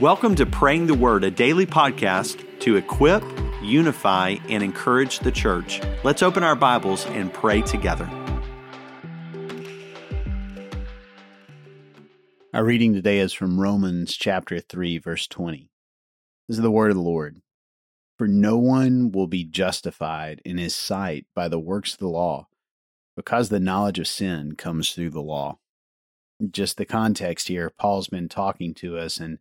Welcome to Praying the Word, a daily podcast to equip, unify, and encourage the church. Let's open our Bibles and pray together. Our reading today is from Romans chapter 3, verse 20. This is the word of the Lord. For no one will be justified in his sight by the works of the law, because the knowledge of sin comes through the law. Just the context here, Paul's been talking to us and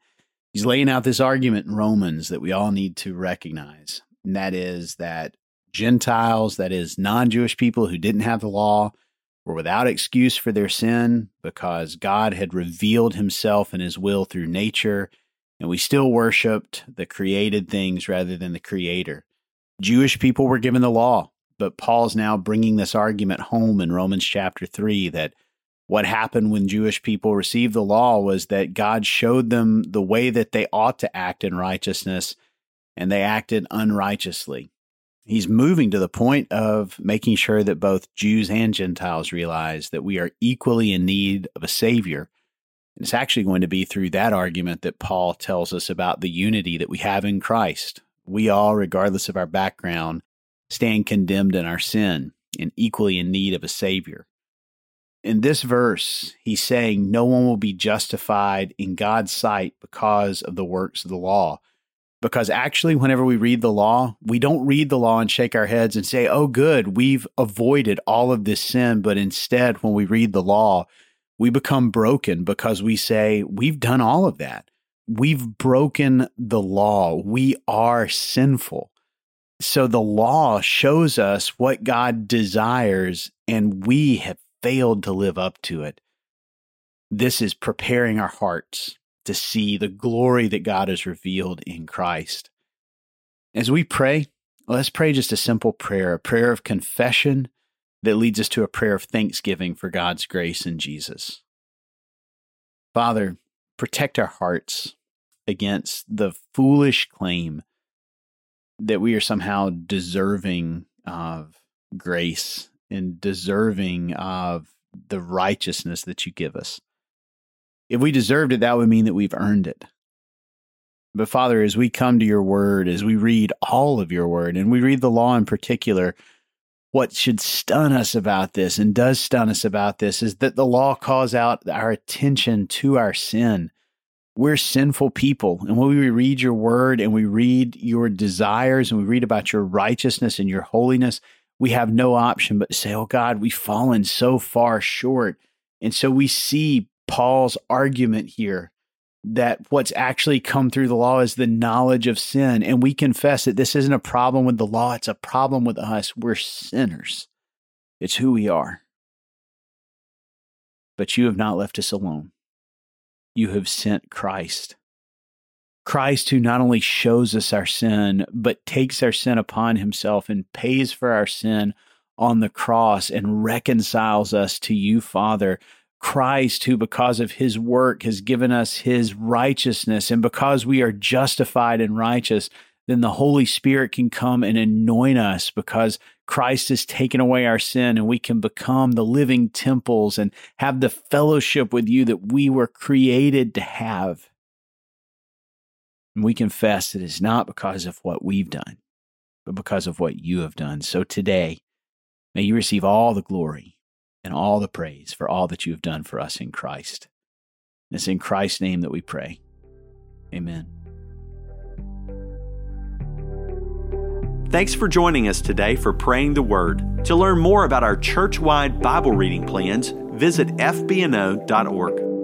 he's laying out this argument in Romans that we all need to recognize. And that is that Gentiles, that is, non Jewish people who didn't have the law, were without excuse for their sin because God had revealed himself and his will through nature, and we still worshiped the created things rather than the creator. Jewish people were given the law, but Paul's now bringing this argument home in Romans chapter 3 that what happened when Jewish people received the law was that God showed them the way that they ought to act in righteousness, and they acted unrighteously. He's moving to the point of making sure that both Jews and Gentiles realize that we are equally in need of a Savior. And it's actually going to be through that argument that Paul tells us about the unity that we have in Christ. We all, regardless of our background, stand condemned in our sin and equally in need of a Savior in this verse, he's saying no one will be justified in God's sight because of the works of the law. Because actually, whenever we read the law, we don't read the law and shake our heads and say, oh, good, we've avoided all of this sin. But instead, when we read the law, we become broken because we say, we've done all of that. We've broken the law. We are sinful. So the law shows us what God desires, and we have failed to live up to it. This is preparing our hearts to see the glory that God has revealed in Christ. As we pray, let's pray just a simple prayer, a prayer of confession that leads us to a prayer of thanksgiving for God's grace in Jesus. Father, protect our hearts against the foolish claim that we are somehow deserving of grace and deserving of the righteousness that you give us. If we deserved it, that would mean that we've earned it. But Father, as we come to your word, as we read all of your word, and we read the law in particular, what should stun us about this and does stun us about this is that the law calls out our attention to our sin. We're sinful people. And when we read your word and we read your desires and we read about your righteousness and your holiness, we have no option but to say, Oh God, we've fallen so far short. And so we see Paul's argument here that what's actually come through the law is the knowledge of sin. And we confess that this isn't a problem with the law, it's a problem with us. We're sinners, it's who we are. But you have not left us alone. You have sent Christ Christ, who not only shows us our sin, but takes our sin upon himself and pays for our sin on the cross and reconciles us to you, Father. Christ, who because of his work has given us his righteousness, and because we are justified and righteous, then the Holy Spirit can come and anoint us because Christ has taken away our sin and we can become the living temples and have the fellowship with you that we were created to have. And we confess that it's not because of what we've done, but because of what you have done. So today, may you receive all the glory and all the praise for all that you have done for us in Christ. And it's in Christ's name that we pray. Amen. Thanks for joining us today for Praying the Word. To learn more about our church wide Bible reading plans, visit fbno.org.